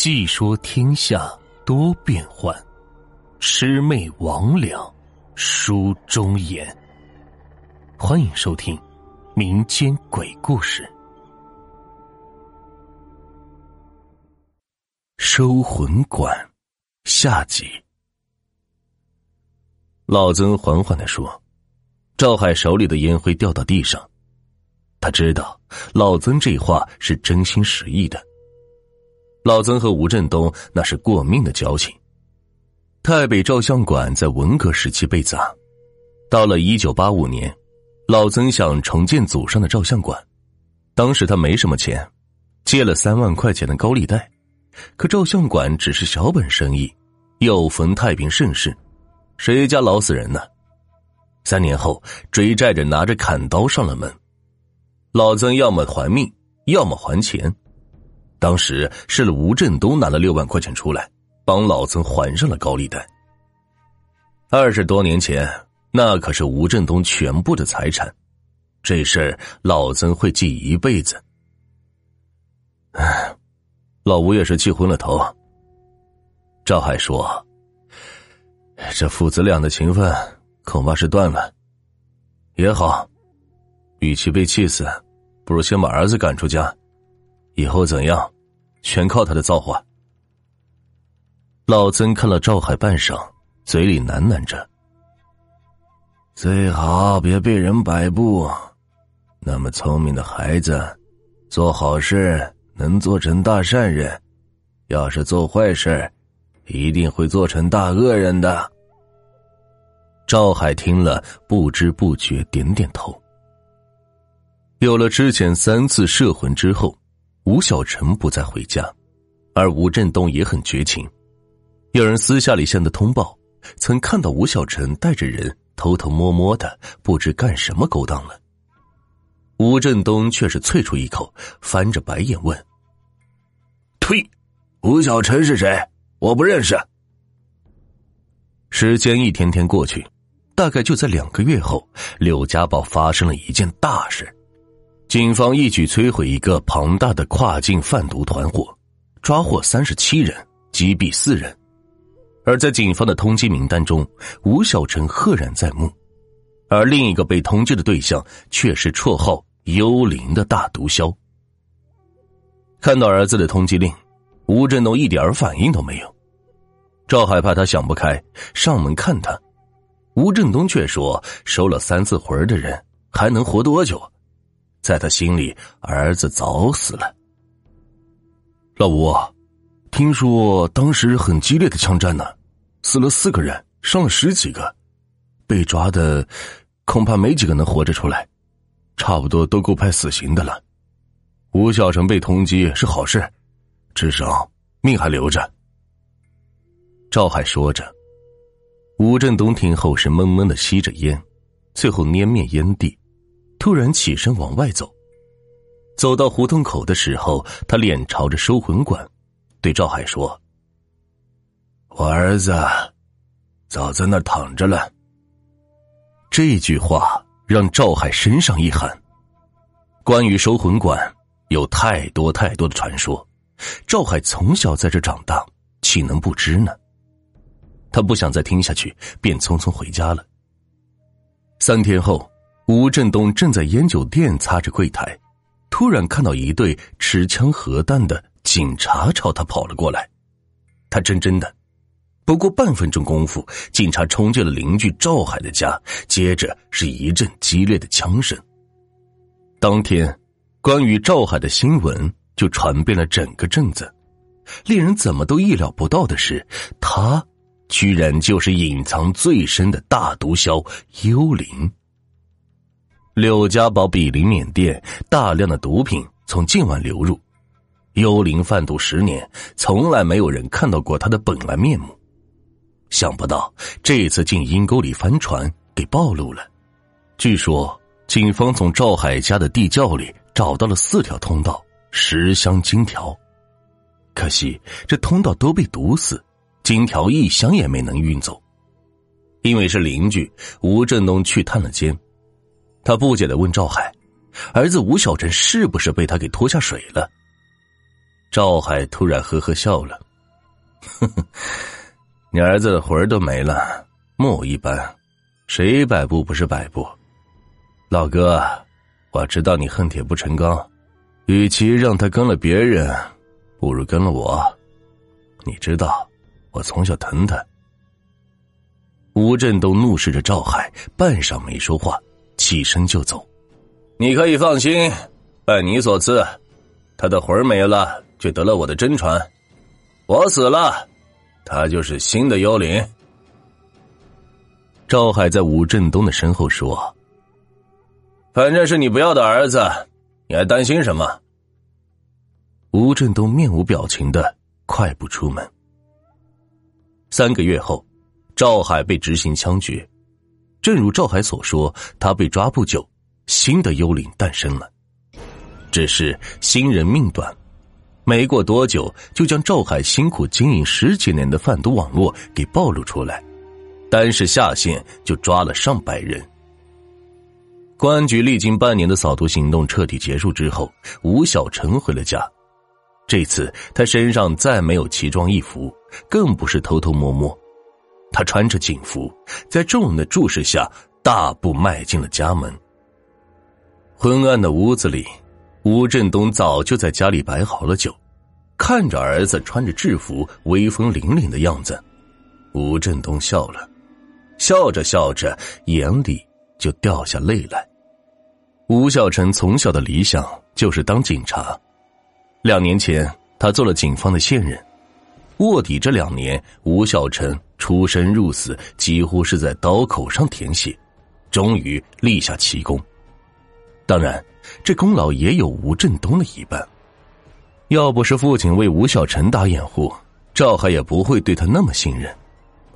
细说天下多变幻，魑魅魍魉书中言。欢迎收听民间鬼故事《收魂馆》下集。老曾缓缓的说：“赵海手里的烟灰掉到地上，他知道老曾这话是真心实意的。”老曾和吴振东那是过命的交情。太北照相馆在文革时期被砸，到了一九八五年，老曾想重建祖上的照相馆，当时他没什么钱，借了三万块钱的高利贷，可照相馆只是小本生意，又逢太平盛世，谁家老死人呢？三年后，追债者拿着砍刀上了门，老曾要么还命，要么还钱。当时是吴振东拿了六万块钱出来，帮老曾还上了高利贷。二十多年前，那可是吴振东全部的财产，这事儿老曾会记一辈子。唉，老吴也是气昏了头。赵海说：“这父子俩的情分恐怕是断了。也好，与其被气死，不如先把儿子赶出家。”以后怎样，全靠他的造化。老曾看了赵海半晌，嘴里喃喃着：“最好别被人摆布。那么聪明的孩子，做好事能做成大善人；要是做坏事，一定会做成大恶人的。”赵海听了，不知不觉点点头。有了之前三次摄魂之后。吴小晨不再回家，而吴振东也很绝情。有人私下里向他通报，曾看到吴小晨带着人偷偷摸摸的，不知干什么勾当了。吴振东却是啐出一口，翻着白眼问：“呸！吴小晨是谁？我不认识。”时间一天天过去，大概就在两个月后，柳家堡发生了一件大事。警方一举摧毁一个庞大的跨境贩毒团伙，抓获三十七人，击毙四人。而在警方的通缉名单中，吴小晨赫然在目，而另一个被通缉的对象却是绰号“幽灵”的大毒枭。看到儿子的通缉令，吴振东一点反应都没有。赵海怕他想不开，上门看他，吴振东却说：“收了三次魂的人还能活多久？”在他心里，儿子早死了。老吴，听说当时很激烈的枪战呢，死了四个人，伤了十几个，被抓的恐怕没几个能活着出来，差不多都够判死刑的了。吴小成被通缉是好事，至少命还留着。赵海说着，吴振东听后是闷闷的吸着烟，最后捏灭烟蒂。突然起身往外走，走到胡同口的时候，他脸朝着收魂馆，对赵海说：“我儿子早在那儿躺着了。”这句话让赵海身上一寒。关于收魂馆，有太多太多的传说，赵海从小在这长大，岂能不知呢？他不想再听下去，便匆匆回家了。三天后。吴振东正在烟酒店擦着柜台，突然看到一队持枪核弹的警察朝他跑了过来。他真真的，不过半分钟功夫，警察冲进了邻居赵海的家，接着是一阵激烈的枪声。当天，关于赵海的新闻就传遍了整个镇子。令人怎么都意料不到的是，他居然就是隐藏最深的大毒枭幽灵。柳家堡毗邻缅甸，大量的毒品从境外流入。幽灵贩毒十年，从来没有人看到过他的本来面目。想不到这次进阴沟里翻船，给暴露了。据说警方从赵海家的地窖里找到了四条通道，十箱金条。可惜这通道都被堵死，金条一箱也没能运走。因为是邻居，吴振东去探了监。他不解的问赵海：“儿子吴小晨是不是被他给拖下水了？”赵海突然呵呵笑了：“呵呵，你儿子的魂儿都没了，木偶一般，谁摆布不是摆布？老哥，我知道你恨铁不成钢，与其让他跟了别人，不如跟了我。你知道，我从小疼他。”吴振东怒视着赵海，半晌没说话，起身就走。你可以放心，拜你所赐，他的魂没了，却得了我的真传。我死了，他就是新的幽灵。赵海在吴振东的身后说：“反正是你不要的儿子，你还担心什么？”吴振东面无表情的快步出门。三个月后。赵海被执行枪决，正如赵海所说，他被抓不久，新的幽灵诞生了。只是新人命短，没过多久就将赵海辛苦经营十几年的贩毒网络给暴露出来，单是下线就抓了上百人。公安局历经半年的扫毒行动彻底结束之后，吴小成回了家。这次他身上再没有奇装异服，更不是偷偷摸摸。他穿着警服，在众人的注视下，大步迈进了家门。昏暗的屋子里，吴振东早就在家里摆好了酒，看着儿子穿着制服、威风凛凛的样子，吴振东笑了，笑着笑着，眼里就掉下泪来。吴小成从小的理想就是当警察，两年前他做了警方的线人。卧底这两年，吴小成出生入死，几乎是在刀口上舔血，终于立下奇功。当然，这功劳也有吴振东的一半。要不是父亲为吴小成打掩护，赵海也不会对他那么信任，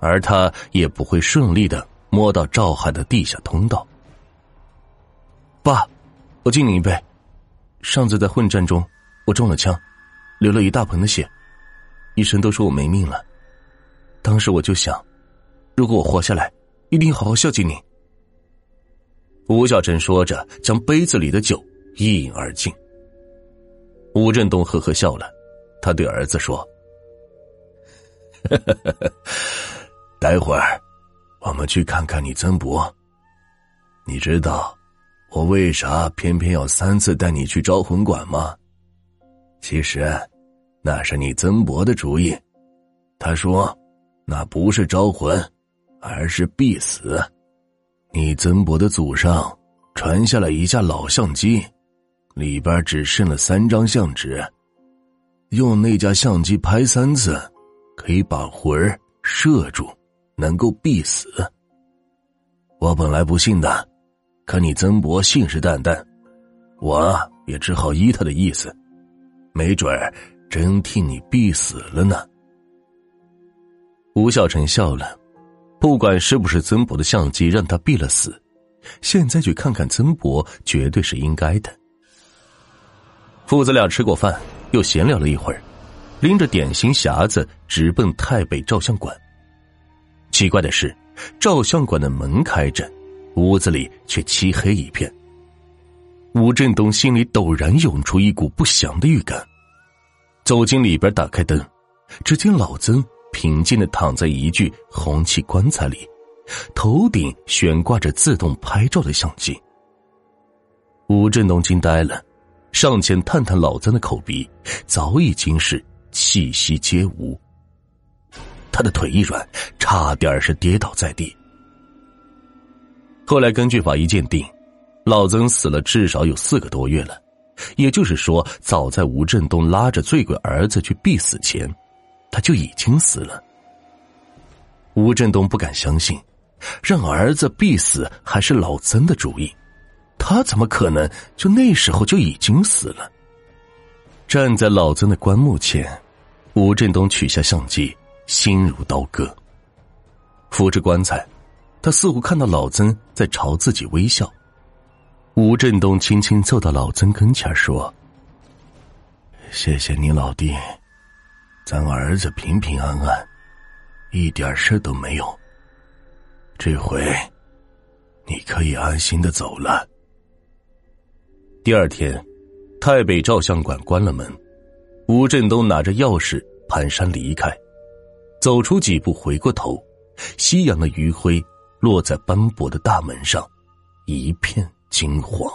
而他也不会顺利的摸到赵海的地下通道。爸，我敬你一杯。上次在混战中，我中了枪，流了一大盆的血。医生都说我没命了，当时我就想，如果我活下来，一定好好孝敬你。吴小成说着，将杯子里的酒一饮而尽。吴振东呵呵笑了，他对儿子说：“ 待会儿我们去看看你曾伯。你知道我为啥偏偏要三次带你去招魂馆吗？其实……”那是你曾伯的主意，他说：“那不是招魂，而是必死。”你曾伯的祖上传下了一架老相机，里边只剩了三张相纸，用那架相机拍三次，可以把魂儿摄住，能够必死。我本来不信的，可你曾伯信誓旦旦，我也只好依他的意思，没准儿。真替你必死了呢。吴孝成笑了，不管是不是曾伯的相机让他毙了死，现在去看看曾伯绝对是应该的。父子俩吃过饭，又闲聊了一会儿，拎着点心匣子直奔太北照相馆。奇怪的是，照相馆的门开着，屋子里却漆黑一片。吴振东心里陡然涌出一股不祥的预感。走进里边，打开灯，只见老曾平静的躺在一具红漆棺材里，头顶悬挂着自动拍照的相机。吴振东惊呆了，上前探探老曾的口鼻，早已经是气息皆无。他的腿一软，差点是跌倒在地。后来根据法医鉴定，老曾死了至少有四个多月了。也就是说，早在吴振东拉着醉鬼儿子去必死前，他就已经死了。吴振东不敢相信，让儿子必死还是老曾的主意，他怎么可能就那时候就已经死了？站在老曾的棺木前，吴振东取下相机，心如刀割。扶着棺材，他似乎看到老曾在朝自己微笑。吴振东轻轻凑到老曾跟前说：“谢谢你老弟，咱儿子平平安安，一点事都没有。这回你可以安心的走了。”第二天，太北照相馆关了门，吴振东拿着钥匙蹒跚离开，走出几步，回过头，夕阳的余晖落在斑驳的大门上，一片金黄。